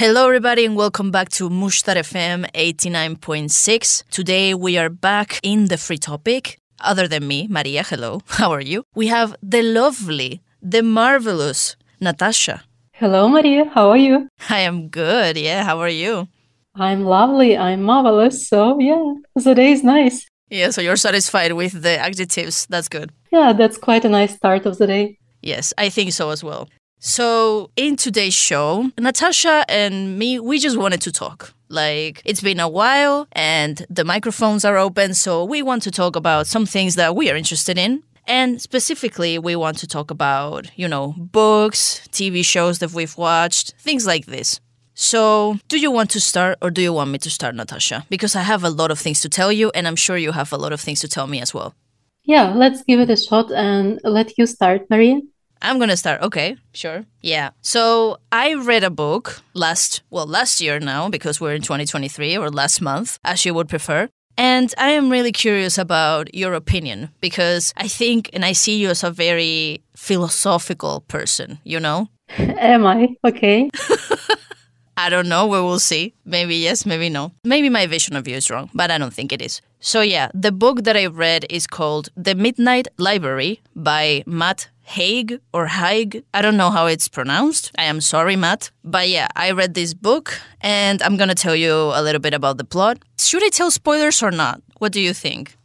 Hello, everybody, and welcome back to Mushtar FM 89.6. Today we are back in the free topic. Other than me, Maria, hello, how are you? We have the lovely, the marvelous Natasha. Hello, Maria. How are you? I am good, yeah, how are you? I'm lovely. I'm marvelous. So, yeah, the day is nice. Yeah, so you're satisfied with the adjectives. That's good. Yeah, that's quite a nice start of the day. Yes, I think so as well. So, in today's show, Natasha and me, we just wanted to talk. Like, it's been a while and the microphones are open, so we want to talk about some things that we are interested in. And specifically, we want to talk about, you know, books, TV shows that we've watched, things like this. So, do you want to start or do you want me to start, Natasha? Because I have a lot of things to tell you, and I'm sure you have a lot of things to tell me as well. Yeah, let's give it a shot and let you start, Maria. I'm gonna start. Okay, sure. Yeah. So I read a book last, well, last year now because we're in 2023 or last month, as you would prefer. And I am really curious about your opinion because I think and I see you as a very philosophical person, you know? Am I? Okay. I don't know. We will see. Maybe yes, maybe no. Maybe my vision of you is wrong, but I don't think it is. So, yeah, the book that I read is called The Midnight Library by Matt Haig or Haig. I don't know how it's pronounced. I am sorry, Matt. But yeah, I read this book and I'm going to tell you a little bit about the plot. Should I tell spoilers or not? What do you think?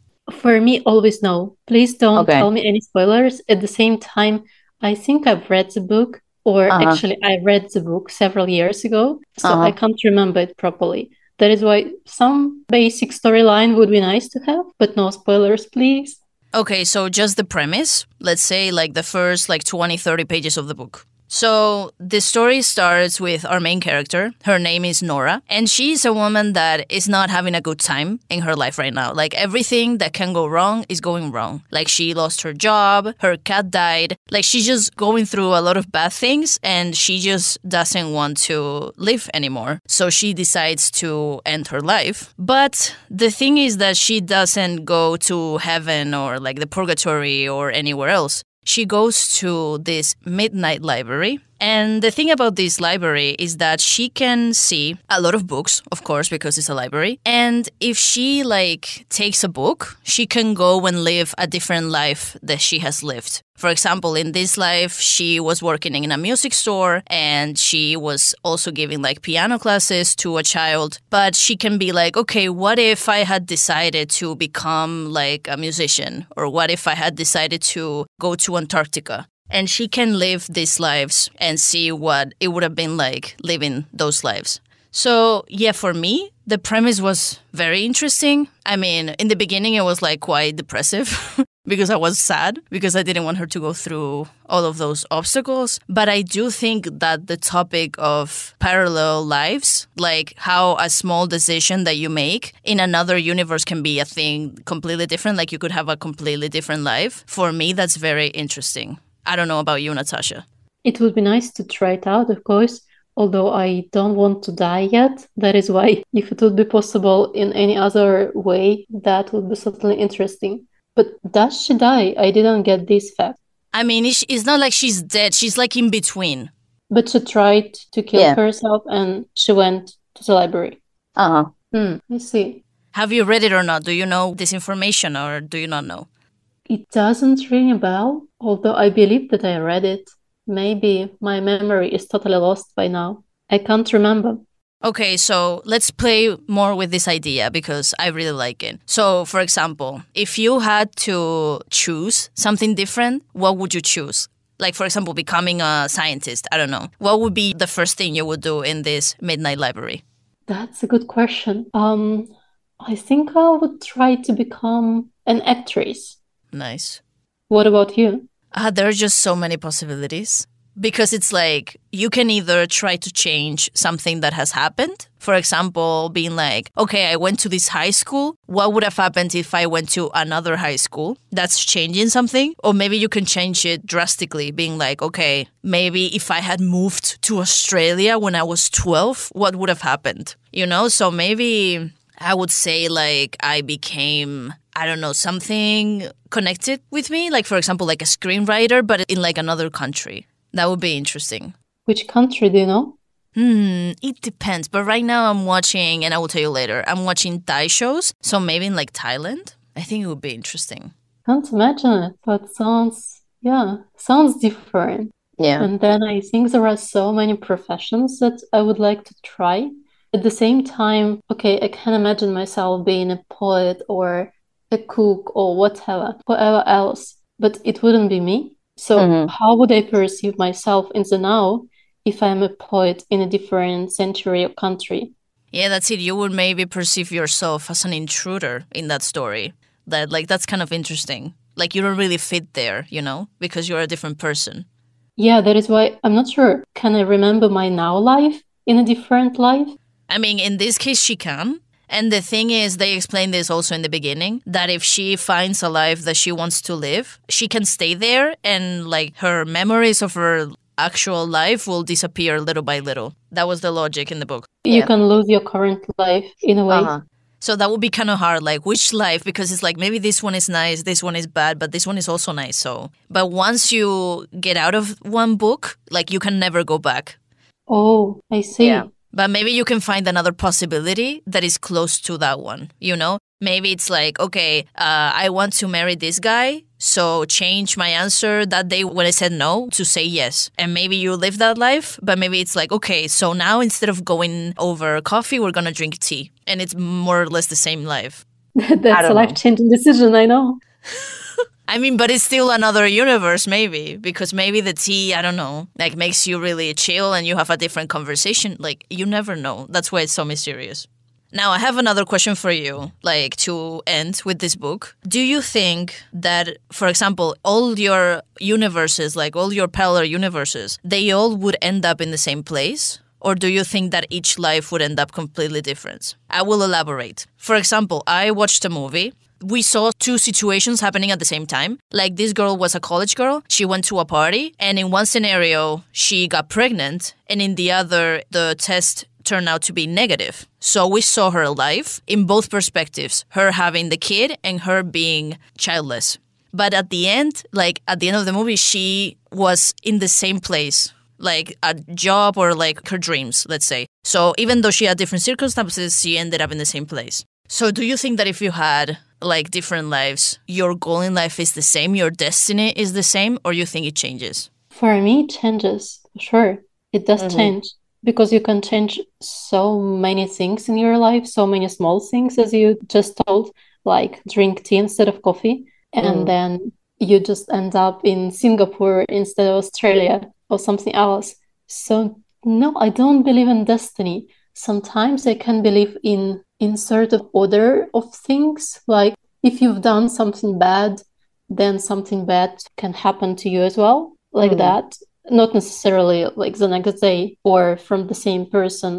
For me, always no. Please don't Okay. tell me any spoilers. At the same time, I think I've read the book, or Uh-huh. actually, I read the book several years ago, so Uh-huh. I can't remember it properly. That is why some basic storyline would be nice to have, but no spoilers, please. Okay, so just the premise, let's say like the first like 20, 30 pages of the book. So the story starts with our main character. Her name is Nora, and she's a woman that is not having a good time in her life right now. Like everything that can go wrong is going wrong. Like she lost her job, her cat died. Like she's just going through a lot of bad things and she just doesn't want to live anymore. So she decides to end her life. But the thing is that she doesn't go to heaven or like the purgatory or anywhere else she goes to this midnight library. And the thing about this library is that she can see a lot of books, of course, because it's a library. And if she like takes a book, she can go and live a different life that she has lived. For example, in this life, she was working in a music store and she was also giving like piano classes to a child. But she can be like, okay, what if I had decided to become like a musician? Or what if I had decided to go to Antarctica? And she can live these lives and see what it would have been like living those lives. So, yeah, for me, the premise was very interesting. I mean, in the beginning, it was like quite depressive because I was sad because I didn't want her to go through all of those obstacles. But I do think that the topic of parallel lives, like how a small decision that you make in another universe can be a thing completely different, like you could have a completely different life, for me, that's very interesting. I don't know about you, Natasha. It would be nice to try it out, of course, although I don't want to die yet. That is why, if it would be possible in any other way, that would be certainly interesting. But does she die? I didn't get this fact. I mean, it's, it's not like she's dead, she's like in between. But she tried to kill Yeah. herself and she went to the library. Uh huh. Hmm, I see. Have you read it or not? Do you know this information or do you not know? It doesn't ring a bell, although I believe that I read it. Maybe my memory is totally lost by now. I can't remember. Okay, so let's play more with this idea because I really like it. So, for example, if you had to choose something different, what would you choose? Like, for example, becoming a scientist, I don't know. What would be the first thing you would do in this midnight library? That's a good question. Um, I think I would try to become an actress. Nice. What about you? Uh, there are just so many possibilities because it's like you can either try to change something that has happened. For example, being like, okay, I went to this high school. What would have happened if I went to another high school? That's changing something. Or maybe you can change it drastically, being like, okay, maybe if I had moved to Australia when I was 12, what would have happened? You know, so maybe I would say like I became I don't know something connected with me like for example like a screenwriter but in like another country. That would be interesting. Which country do you know? Hmm, it depends. But right now I'm watching, and I will tell you later, I'm watching Thai shows. So maybe in like Thailand, I think it would be interesting. Can't imagine it, but sounds, yeah, sounds different. Yeah. And then I think there are so many professions that I would like to try. At the same time, okay, I can't imagine myself being a poet or a cook or whatever, whatever else, but it wouldn't be me. So, Mhm. how would I perceive myself in the now if I'm a poet in a different century or country? Yeah, that's it. You would maybe perceive yourself as an intruder in that story. That like that's kind of interesting. Like you don't really fit there, you know, because you're a different person. Yeah, that is why I'm not sure. Can I remember my now life in a different life? I mean, in this case, she can. And the thing is, they explain this also in the beginning that if she finds a life that she wants to live, she can stay there and like her memories of her actual life will disappear little by little. That was the logic in the book. You Yeah. can lose your current life in a way. Uh-huh. So that would be kind of hard. Like, which life? Because it's like maybe this one is nice, this one is bad, but this one is also nice. So, but once you get out of one book, like you can never go back. Oh, I see. Yeah. But maybe you can find another possibility that is close to that one, you know? Maybe it's like, okay, uh, I want to marry this guy, so change my answer that day when I said no to say yes. And maybe you live that life, but maybe it's like, okay, so now instead of going over coffee, we're gonna drink tea. And it's more or less the same life. That's a life changing decision, I know. I mean, but it's still another universe, maybe, because maybe the tea, I don't know, like makes you really chill and you have a different conversation. Like, you never know. That's why it's so mysterious. Now, I have another question for you, like to end with this book. Do you think that, for example, all your universes, like all your parallel universes, they all would end up in the same place? Or do you think that each life would end up completely different? I will elaborate. For example, I watched a movie we saw two situations happening at the same time. Like this girl was a college girl. She went to a party, and in one scenario, she got pregnant, and in the other, the test turned out to be negative. So we saw her life in both perspectives her having the kid and her being childless. But at the end, like at the end of the movie, she was in the same place, like a job or like her dreams, let's say. So even though she had different circumstances, she ended up in the same place. So do you think that if you had like different lives, your goal in life is the same, your destiny is the same, or you think it changes? For me, it changes. Sure, it does Mhm. change because you can change so many things in your life, so many small things, as you just told, like drink tea instead of coffee, and Mm. then you just end up in Singapore instead of Australia or something else. So, no, I don't believe in destiny. Sometimes I can believe in in sort of order of things, like if you've done something bad, then something bad can happen to you as well, like Mm. that. Not necessarily like the next day or from the same person,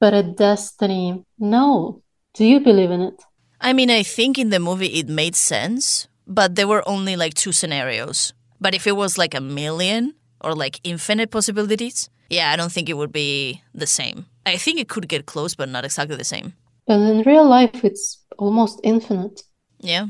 but a destiny. No. Do you believe in it? I mean, I think in the movie it made sense, but there were only like two scenarios. But if it was like a million or like infinite possibilities, yeah, I don't think it would be the same. I think it could get close, but not exactly the same. But in real life, it's almost infinite. Yeah.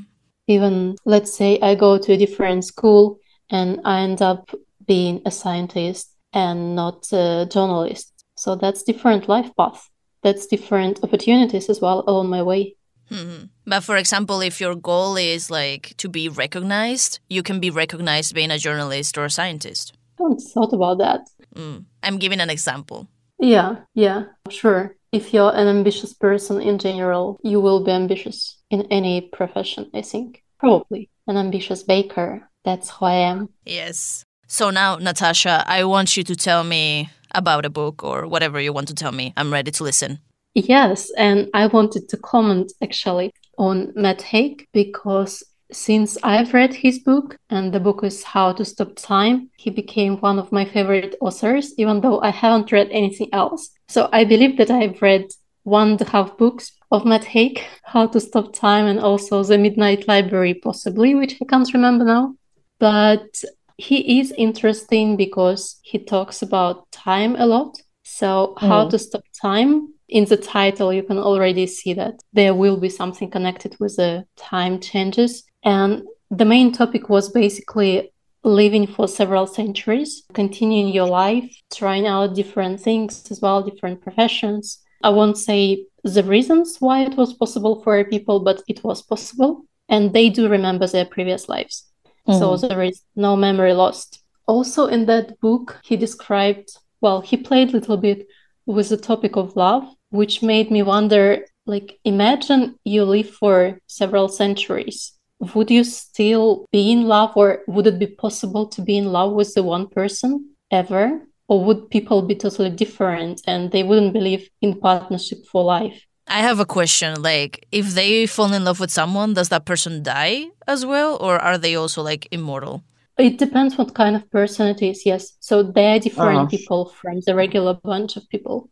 Even let's say I go to a different school and I end up being a scientist and not a journalist. So that's different life path. That's different opportunities as well along my way. hmm But for example, if your goal is like to be recognized, you can be recognized being a journalist or a scientist. I haven't thought about that. Mm. I'm giving an example. Yeah, yeah, sure. If you're an ambitious person in general, you will be ambitious in any profession, I think. Probably an ambitious baker. That's who I am. Yes. So now, Natasha, I want you to tell me about a book or whatever you want to tell me. I'm ready to listen. Yes, and I wanted to comment actually on Matt Haig because since I've read his book, and the book is How to Stop Time, he became one of my favorite authors, even though I haven't read anything else. So I believe that I've read one and a half books of Matt Haig, How to Stop Time, and also The Midnight Library, possibly, which I can't remember now. But he is interesting because he talks about time a lot. So, How Mm. to Stop Time, in the title, you can already see that there will be something connected with the time changes. And the main topic was basically living for several centuries, continuing your life, trying out different things as well, different professions. I won't say the reasons why it was possible for people, but it was possible. And they do remember their previous lives. Mm. So there is no memory lost. Also, in that book, he described, well, he played a little bit with the topic of love, which made me wonder like, imagine you live for several centuries. Would you still be in love, or would it be possible to be in love with the one person ever? Or would people be totally different and they wouldn't believe in partnership for life? I have a question. Like, if they fall in love with someone, does that person die as well, or are they also like immortal? It depends what kind of person it is, yes. So they are different uh-huh. people from the regular bunch of people.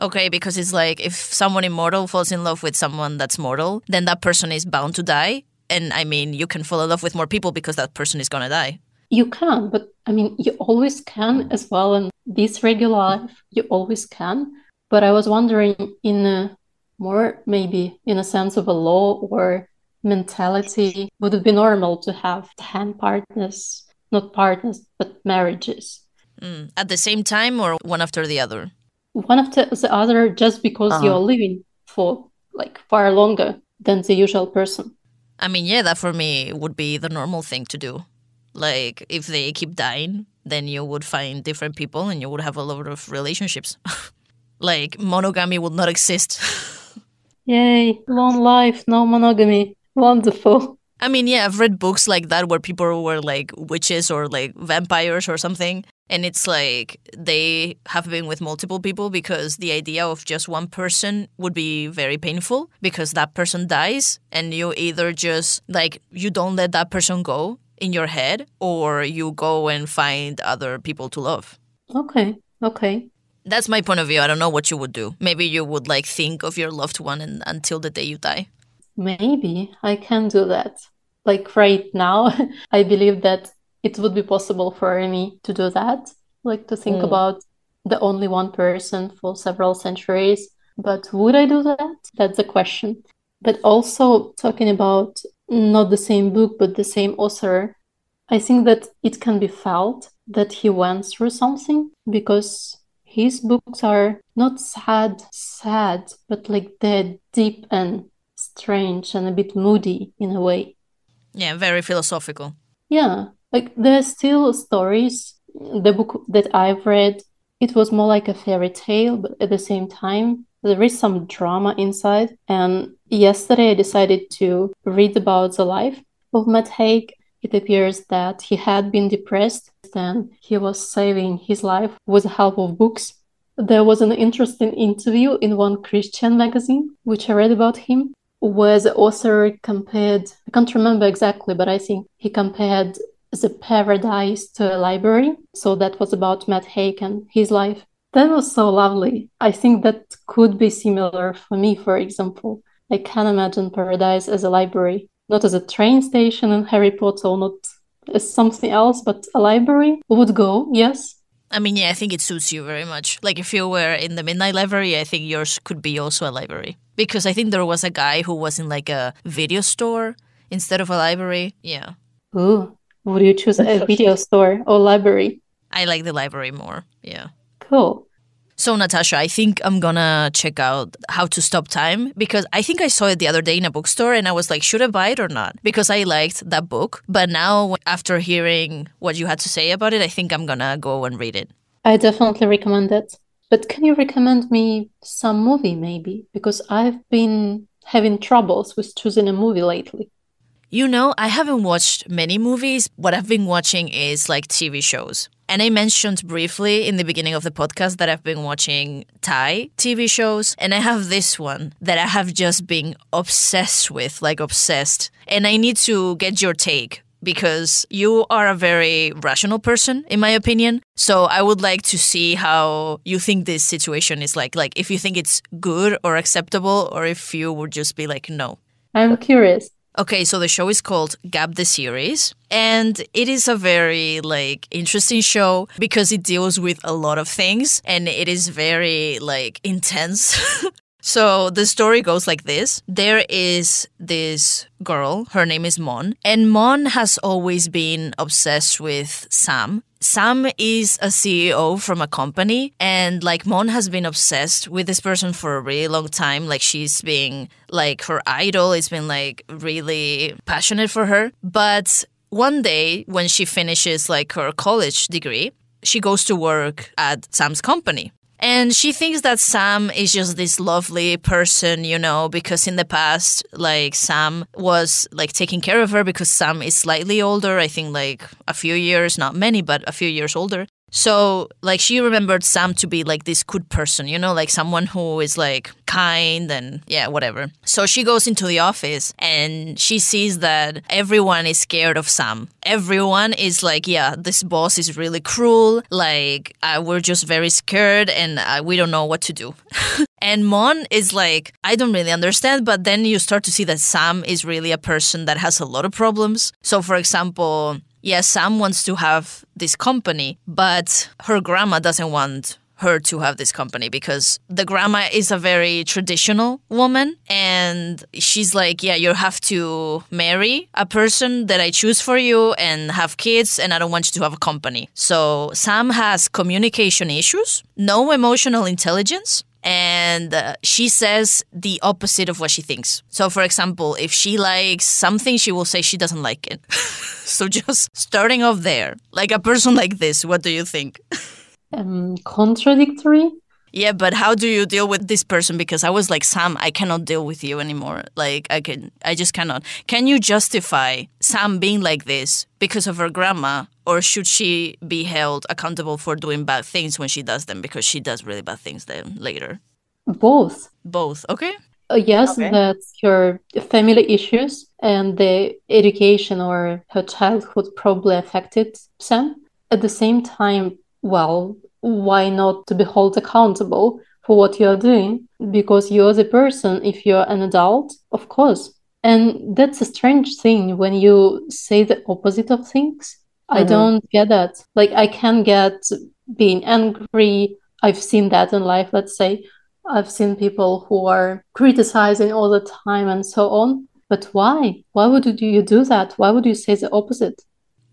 Okay, because it's like if someone immortal falls in love with someone that's mortal, then that person is bound to die. And I mean, you can fall in love with more people because that person is going to die. You can, but I mean, you always can as well. And this regular life, you always can. But I was wondering, in a more maybe in a sense of a law or mentality, would it be normal to have 10 partners, not partners, but marriages? Mm. At the same time or one after the other? one after the other just because uh-huh. you're living for like far longer than the usual person. I mean, yeah, that for me would be the normal thing to do. Like, if they keep dying, then you would find different people and you would have a lot of relationships. like, monogamy would not exist. Yay, long life, no monogamy. Wonderful. I mean, yeah, I've read books like that where people were like witches or like vampires or something. And it's like they have been with multiple people because the idea of just one person would be very painful because that person dies and you either just like you don't let that person go in your head or you go and find other people to love. Okay. Okay. That's my point of view. I don't know what you would do. Maybe you would like think of your loved one and, until the day you die. Maybe I can do that. Like right now, I believe that it would be possible for me to do that, like to think mm. about the only one person for several centuries. But would I do that? That's a question. But also talking about not the same book, but the same author, I think that it can be felt that he went through something because his books are not sad, sad, but like they're deep and strange and a bit moody in a way. Yeah, very philosophical. Yeah, like there's still stories. The book that I've read, it was more like a fairy tale, but at the same time, there is some drama inside. And yesterday, I decided to read about the life of Matt Haig. It appears that he had been depressed and he was saving his life with the help of books. There was an interesting interview in one Christian magazine, which I read about him, the author compared, I can't remember exactly, but I think he compared the paradise to a library. So that was about Matt Haig and his life. That was so lovely. I think that could be similar for me, for example. I can imagine paradise as a library, not as a train station in Harry Potter, or not as something else, but a library would go, yes. I mean, yeah, I think it suits you very much. Like if you were in the Midnight Library, I think yours could be also a library. Because I think there was a guy who was in like a video store instead of a library. Yeah. Ooh, would you choose a video store or library? I like the library more. Yeah. Cool. So, Natasha, I think I'm gonna check out How to Stop Time because I think I saw it the other day in a bookstore and I was like, should I buy it or not? Because I liked that book. But now, after hearing what you had to say about it, I think I'm gonna go and read it. I definitely recommend it. But can you recommend me some movie maybe? Because I've been having troubles with choosing a movie lately. You know, I haven't watched many movies. What I've been watching is like TV shows. And I mentioned briefly in the beginning of the podcast that I've been watching Thai TV shows. And I have this one that I have just been obsessed with, like obsessed. And I need to get your take because you are a very rational person, in my opinion. So I would like to see how you think this situation is like. Like if you think it's good or acceptable, or if you would just be like, no. I'm curious. Okay, so the show is called Gap the Series, and it is a very like interesting show because it deals with a lot of things and it is very like intense. So the story goes like this there is this girl, her name is Mon, and Mon has always been obsessed with Sam. Sam is a CEO from a company, and like Mon has been obsessed with this person for a really long time. Like she's being like her idol, it's been like really passionate for her. But one day when she finishes like her college degree, she goes to work at Sam's company. And she thinks that Sam is just this lovely person, you know, because in the past, like Sam was like taking care of her because Sam is slightly older. I think like a few years, not many, but a few years older. So, like, she remembered Sam to be like this good person, you know, like someone who is like kind and yeah, whatever. So she goes into the office and she sees that everyone is scared of Sam. Everyone is like, yeah, this boss is really cruel. Like, uh, we're just very scared and uh, we don't know what to do. And Mon is like, I don't really understand, but then you start to see that Sam is really a person that has a lot of problems. So, for example, yes, Sam wants to have this company, but her grandma doesn't want her to have this company because the grandma is a very traditional woman and she's like yeah you have to marry a person that i choose for you and have kids and i don't want you to have a company. So sam has communication issues no emotional intelligence and uh, she says the opposite of what she thinks. So, for example, if she likes something, she will say she doesn't like it. so, just starting off there, like a person like this, what do you think? Um, contradictory. Yeah, but how do you deal with this person? Because I was like, Sam, I cannot deal with you anymore. Like, I can, I just cannot. Can you justify Sam being like this because of her grandma, or should she be held accountable for doing bad things when she does them because she does really bad things then later? Both. Both. Okay. Uh, yes, Okay. that's her family issues and the education or her childhood probably affected Sam. At the same time, well, why not to be held accountable for what you are doing? Because you're the person, if you're an adult, of course. And that's a strange thing when you say the opposite of things. I Mhm. don't get that. Like, I can get being angry. I've seen that in life, let's say. I've seen people who are criticizing all the time and so on. But why? Why would you do that? Why would you say the opposite?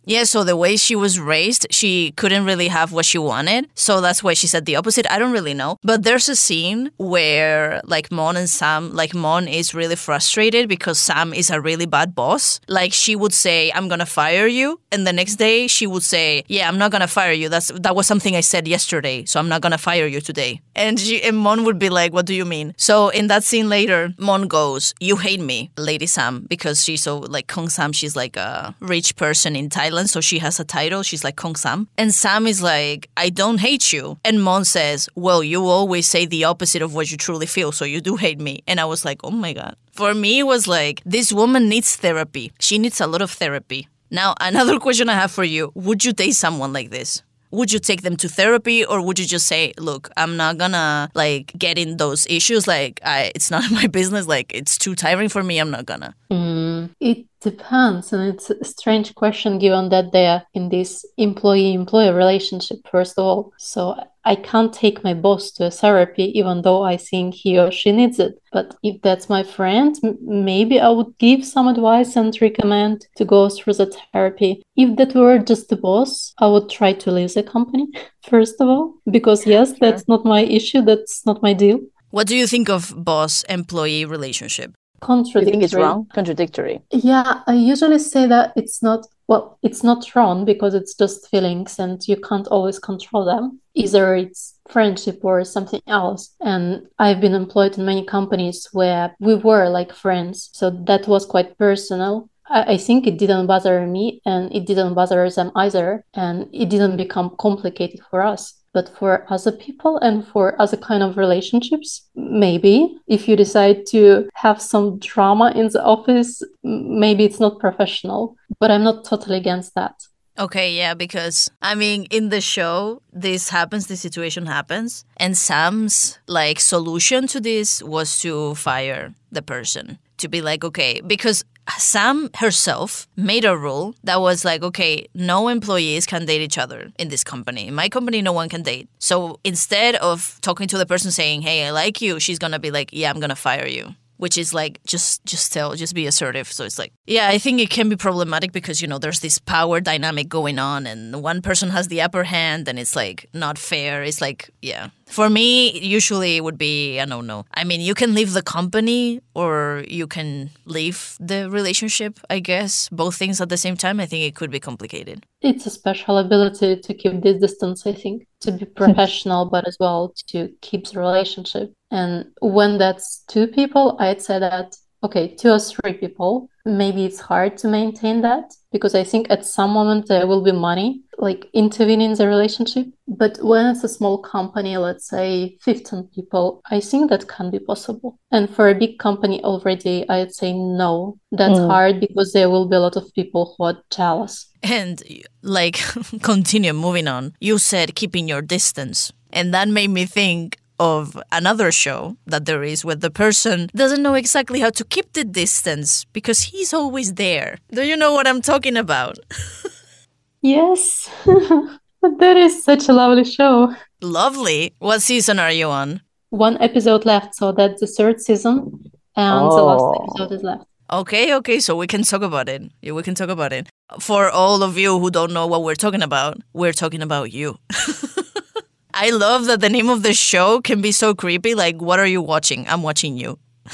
Yeah, so the way she was raised, she couldn't really have what she wanted. So that's why she said the opposite. I don't really know. But there's a scene where like Mon and Sam, like Mon is really frustrated because Sam is a really bad boss. Like she would say, I'm gonna fire you. And the next day she would say, Yeah, I'm not gonna fire you. That's that was something I said yesterday, so I'm not gonna fire you today. And she and Mon would be like, What do you mean? So in that scene later, Mon goes, You hate me, Lady Sam, because she's so like Khun Sam, she's like a rich person in Thailand, so she has a title. She's like Khun Sam. And Sam is like, I don't hate you. And Mon says, Well, you always say the opposite of what you truly feel, so you do hate me. And I was like, Oh my God. For me, it was like, this woman needs therapy. She needs a lot of therapy. Now, another question I have for you Would you date someone like this? Would you take them to therapy or would you just say, look, I'm not gonna like get in those issues. Like, I, it's not my business. Like, it's too tiring for me. I'm not gonna. Mm, it depends, and it's a strange question given that they're in this employee-employer relationship, first of all. So I can't take my boss to a therapy, even though I think he or she needs it. But if that's my friend, m- maybe I would give some advice and recommend to go through the therapy. If that were just the boss, I would try to leave the company, first of all, because yes, that's not my issue, that's not my deal. What do you think of boss employee relationship? Do you think it's wrong? Contradictory. Yeah, I usually say that it's not, well, it's not wrong because it's just feelings and you can't always control them. Either it's friendship or something else. And I've been employed in many companies where we were like friends. So that was quite personal. I, I think it didn't bother me and it didn't bother them either. And it didn't become complicated for us. But for other people and for other kind of relationships, maybe if you decide to have some drama in the office, maybe it's not professional. But I'm not totally against that. Okay, yeah, because I mean, in the show, this happens, this situation happens, and Sam's like solution to this was to fire the person. To be like, okay, because Sam herself made a rule that was like, okay, no employees can date each other in this company. In my company, no one can date. So instead of talking to the person saying, hey, I like you, she's gonna be like, yeah, I'm gonna fire you which is like just just tell just be assertive so it's like yeah i think it can be problematic because you know there's this power dynamic going on and one person has the upper hand and it's like not fair it's like yeah for me usually it would be a no no i mean you can leave the company or you can leave the relationship i guess. Both things at the same time i think it could be complicated. It's a special ability to keep this distance i think to be hmm. professional but as well to keep the relationship. And when that's two people, I'd say that, okay, two or three people, maybe it's hard to maintain that because I think at some moment there will be money like intervening in the relationship. But when it's a small company, let's say 15 people, I think that can be possible. And for a big company already, I'd say no, that's mm. hard because there will be a lot of people who are jealous. And like, continue moving on. You said keeping your distance. And that made me think of another show that there is where the person doesn't know exactly how to keep the distance because he's always there. Do you know what I'm talking about? yes. that is such a lovely show. Lovely. What season are you on? One episode left, so that's the third season, and oh. the last oh. episode is left. Okay, okay, so we can talk about it. Yeah, we can talk about it. For all of you who don't know what we're talking about, we're talking about you. I love that the name of the show can be so creepy. Like, what are you watching? I'm watching you.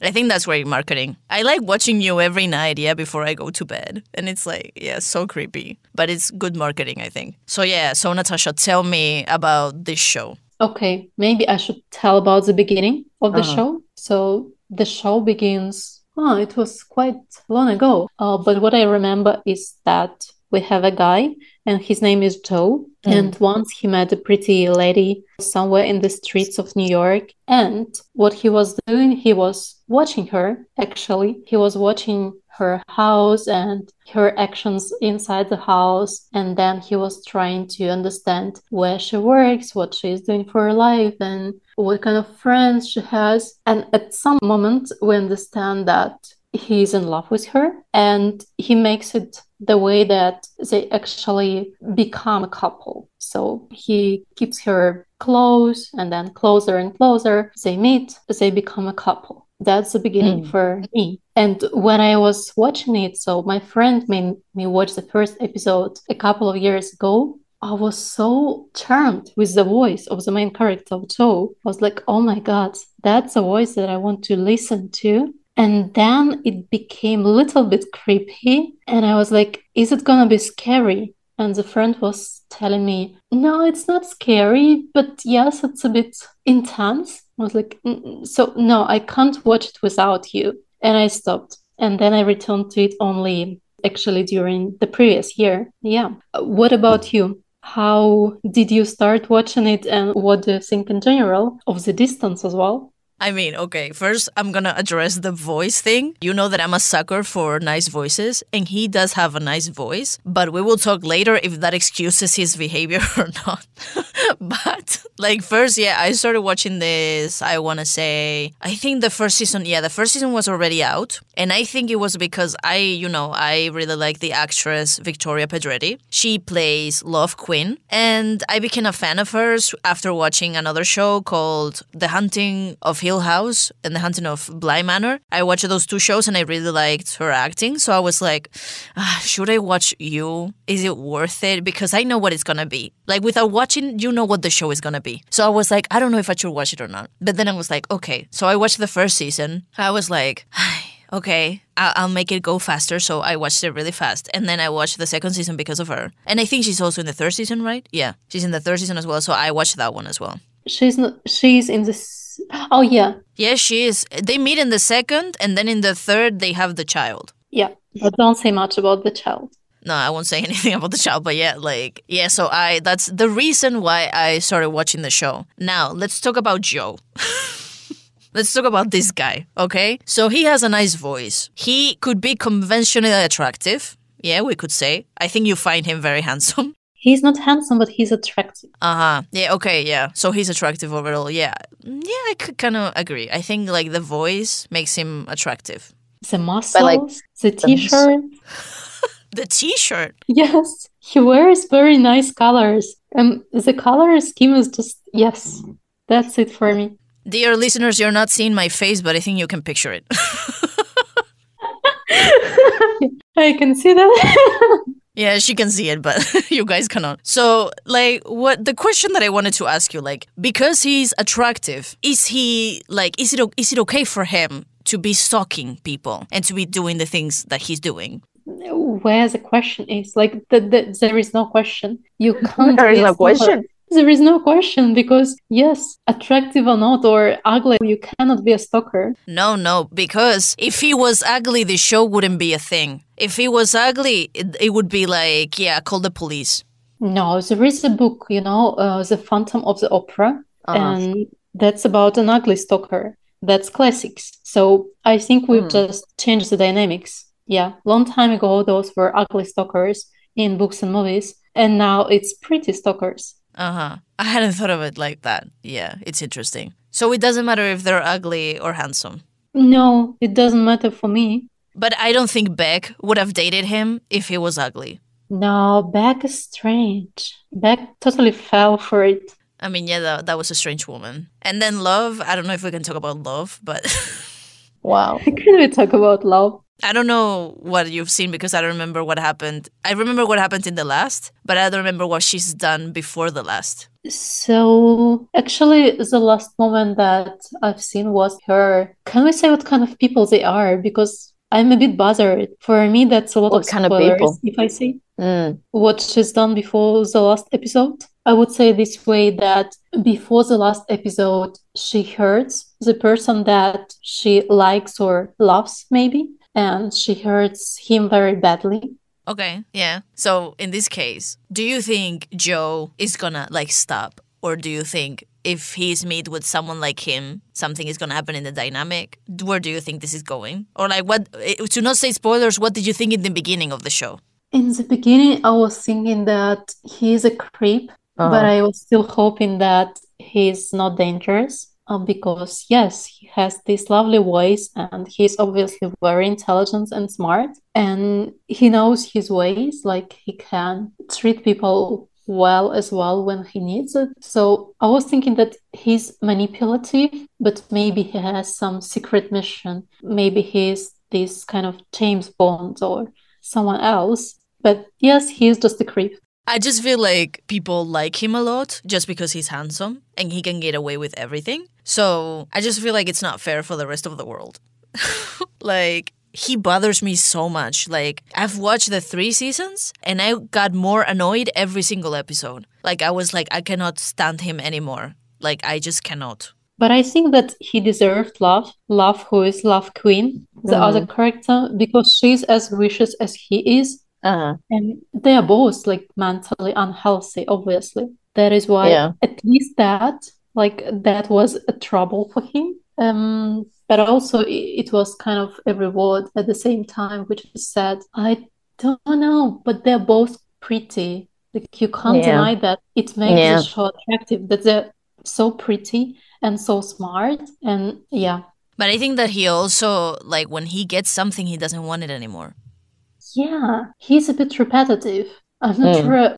I think that's great marketing. I like watching you every night, yeah, before I go to bed. And it's like, yeah, so creepy. But it's good marketing, I think. So, yeah, so Natasha, tell me about this show. Okay, maybe I should tell about the beginning of the uh-huh. show. So, the show begins, oh, it was quite long ago. Uh, but what I remember is that we have a guy and his name is Joe. Mm. And once he met a pretty lady somewhere in the streets of New York. And what he was doing, he was watching her, actually. He was watching her house and her actions inside the house. And then he was trying to understand where she works, what she is doing for her life, and what kind of friends she has. And at some moment, we understand that he's in love with her and he makes it the way that they actually become a couple. So he keeps her close and then closer and closer. They meet, they become a couple. That's the beginning mm. for me. And when I was watching it, so my friend made me watch the first episode a couple of years ago. I was so charmed with the voice of the main character of Joe. I was like, oh my God, that's a voice that I want to listen to. And then it became a little bit creepy. And I was like, is it to be scary? And the friend was telling me, no, it's not scary, but yes, it's a bit intense. I was like, mm, mm, so no, I can't watch it without you. And I stopped. And then I returned to it only actually during the previous year. Yeah. What about you? How did you start watching it? And what do you think in general of the distance as well? I mean, okay, first I'm gonna address the voice thing. You know that I'm a sucker for nice voices, and he does have a nice voice, but we will talk later if that excuses his behavior or not. but, like, first, yeah, I started watching this, I wanna say, I think the first season, yeah, the first season was already out, and I think it was because I, you know, I really like the actress Victoria Pedretti. She plays Love Quinn, and I became a fan of hers after watching another show called The Haunting of Hill House and The Haunting of Bly Manor. I watched those two shows and I really liked her acting. So I was like, ah, should I watch you? Is it worth it? Because I know what it's going to be. Like without watching, you know what the show is going to be. So I was like, I don't know if I should watch it or not. But then I was like, okay. So I watched the first season. I was like, okay, I'll make it go faster. So I watched it really fast. And then I watched the second season because of her. And I think she's also in the third season, right? Yeah, she's in the third season as well. So I watched that one as well. She's not, she's in Oh yeah. Yeah, she is. They meet in the second, and then in the third, they have the child. Yeah, but don't say much about the child. No, I won't say anything about the child, but yeah, like yeah. So I that's the reason why I started watching the show. Now let's talk about Joe. Let's talk about this guy, okay? So he has a nice voice. He could be conventionally attractive. Yeah, we could say. I think you find him very handsome he's not handsome, but he's attractive. Uh huh. Yeah. Okay. Yeah. So he's attractive overall. Yeah. Yeah. I could kind of agree. I think like the voice makes him attractive. the muscles, the t-shirt. The T-shirt. Yes, he wears very nice colors. And the color scheme is just yes. That's it for me. Dear listeners, you're not seeing my face, but I think you can picture it. I can see that. Yeah, she can see it, but you guys cannot. So, like, what the question that I wanted to ask you, like, because he's attractive, is he like, is it o- is it okay for him to be stalking people and to be doing the things that he's doing? Where the question is like the, the, there is no question. You can't. There is a no stalker. question. There is no question because yes, attractive or not or ugly, you cannot be a stalker. No, no, because if he was ugly, the show wouldn't be a thing. If he was ugly, it, it would be like, yeah, call the police. No, there is a book, you know, uh, The Phantom of the Opera, Uh-huh. and that's about an ugly stalker. That's classics. So I think we've Hmm. just changed the dynamics. Yeah, long time ago, those were ugly stalkers in books and movies, and now it's pretty stalkers. Uh huh. I hadn't thought of it like that. Yeah, it's interesting. So it doesn't matter if they're ugly or handsome. No, it doesn't matter for me. But I don't think Beck would have dated him if he was ugly. No, Beck is strange. Beck totally fell for it. I mean, yeah, that, that was a strange woman. And then love, I don't know if we can talk about love, but Wow. Can we talk about love? I don't know what you've seen because I don't remember what happened. I remember what happened in the last, but I don't remember what she's done before the last. So, actually, the last moment that I've seen was her. Can we say what kind of people they are? Because I'm a bit bothered. For me, that's a lot What of kind of people? if I say Mm. what she's done before the last episode. I would say this way that before the last episode, she hurts the person that she likes or loves, maybe, and she hurts him very badly. Okay, yeah. So in this case, do you think Joe is gonna like stop? Or do you think if he's meet with someone like him, something is gonna happen in the dynamic? Where do you think this is going? Or like what eh, to not say spoilers, what did you think in the beginning of the show? In the beginning, I was thinking that he's a creep, but Uh-huh. I was still hoping that he's not dangerous. Um, because yes, he has this lovely voice and he's obviously very intelligent and smart, and he knows his ways, like he can treat people well as well when he needs it. So I was thinking that he's manipulative, but maybe he has some secret mission. Maybe he's this kind of James Bond or someone else. But yes, he's just a creep. I just feel like people like him a lot just because he's handsome and he can get away with everything. So I just feel like it's not fair for the rest of the world. like, he bothers me so much. Like, I've watched the three seasons and I got more annoyed every single episode. Like, I was like, I cannot stand him anymore. Like, I just cannot. But I think that he deserved love. Love, who is Love Quinn, the mm-hmm. other character, because she's as vicious as he is. Uh-huh. And they are both like mentally unhealthy, obviously. That is why Yeah. at least that, like that was a trouble for him. Um, but also i- it was kind of a reward at the same time, which is sad. I don't know, but they're both pretty. Like you can't Yeah. deny that it makes Yeah. the show attractive, that they're so pretty and so smart. And yeah, But I think that he also, like, when he gets something, he doesn't want it anymore. Yeah, he's a bit repetitive. I'm not Mm. sure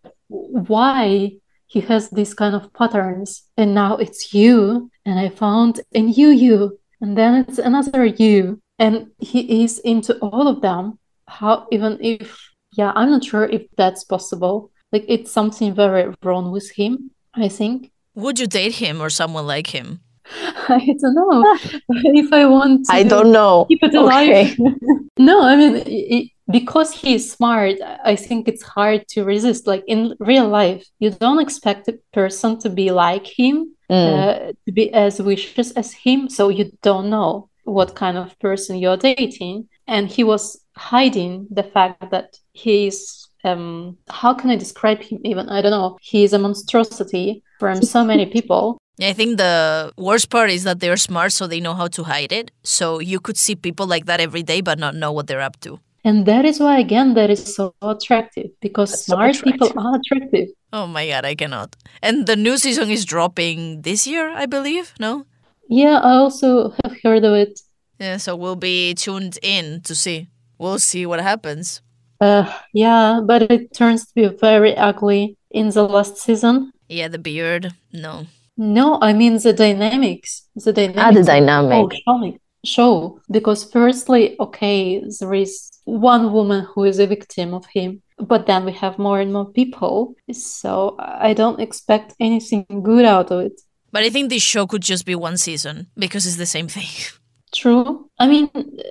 why he has these kind of patterns. And now it's you, and I found a new you, and then it's another you. And he is into all of them. How, even if, yeah, I'm not sure if that's possible. Like, it's something very wrong with him, I think. Would you date him or someone like him? I don't know if I want I don't know. keep it Okay. No, I mean, i- i- because he's smart, I think it's hard to resist. Like in real life, you don't expect a person to be like him, Mm. uh, to be as vicious as him, so you don't know what kind of person you're dating. And he was hiding the fact that he's, um, how can I describe him even? I don't know. He's a monstrosity from so many people. I think the worst part is that they're smart, so they know how to hide it. So you could see people like that every day, but not know what they're up to. And that is why, again, that is so attractive because That's so smart people are attractive. Oh my god, I cannot. And the new season is dropping this year, I believe. No, Yeah, I also have heard of it. Yeah, so we'll be tuned in to see. We'll see what happens. Uh, yeah, but it turns to be very ugly in the last season. Yeah, the beard. No. No, I mean the dynamics. The dynamics. Ah, the dynamic. whole show, show. Because firstly, okay, there is one woman who is a victim of him, but then we have more and more people. So I don't expect anything good out of it. But I think this show could just be one season because it's the same thing. True. I mean,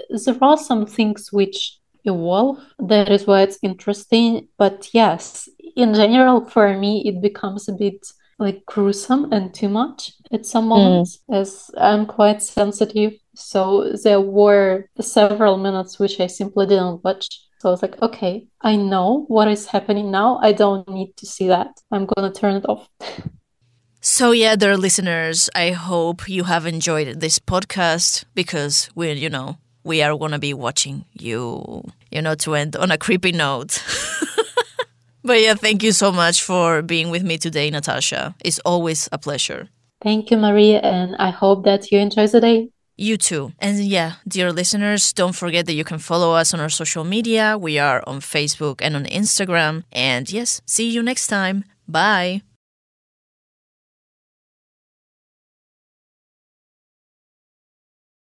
there are some things which evolve. That is why it's interesting. But yes, in general, for me, it becomes a bit like gruesome and too much at some hmm. moments, as I'm quite sensitive. So there were several minutes which I simply didn't watch. So I was like, okay, I know what is happening now. I don't need to see that. I'm gonna turn it off. So, yeah, dear listeners, I hope you have enjoyed this podcast because we, you know, we are going to be watching you, you know, to end on a creepy note. but yeah, thank you so much for being with me today, Natasha. It's always a pleasure. Thank you, Maria, and I hope that you enjoy the day. You too. And yeah, dear listeners, don't forget that you can follow us on our social media. We are on Facebook and on Instagram. And yes, see you next time. Bye.